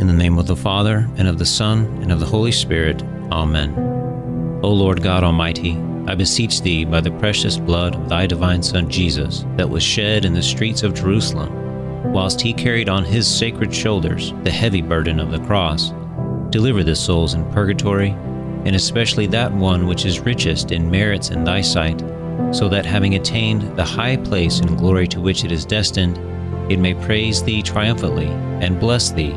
In the name of the Father, and of the Son, and of the Holy Spirit. Amen. O Lord God Almighty, I beseech thee by the precious blood of thy divine Son Jesus, that was shed in the streets of Jerusalem, whilst he carried on his sacred shoulders the heavy burden of the cross, deliver the souls in purgatory, and especially that one which is richest in merits in thy sight, so that having attained the high place and glory to which it is destined, it may praise thee triumphantly and bless thee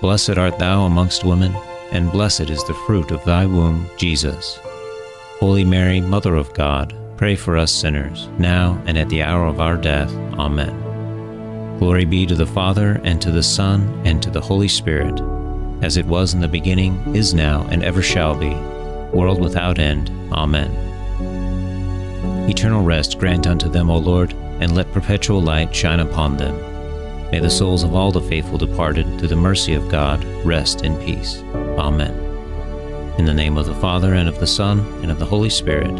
Blessed art thou amongst women, and blessed is the fruit of thy womb, Jesus. Holy Mary, Mother of God, pray for us sinners, now and at the hour of our death. Amen. Glory be to the Father, and to the Son, and to the Holy Spirit, as it was in the beginning, is now, and ever shall be, world without end. Amen. Eternal rest grant unto them, O Lord, and let perpetual light shine upon them May the souls of all the faithful departed, through the mercy of God, rest in peace. Amen. In the name of the Father, and of the Son, and of the Holy Spirit.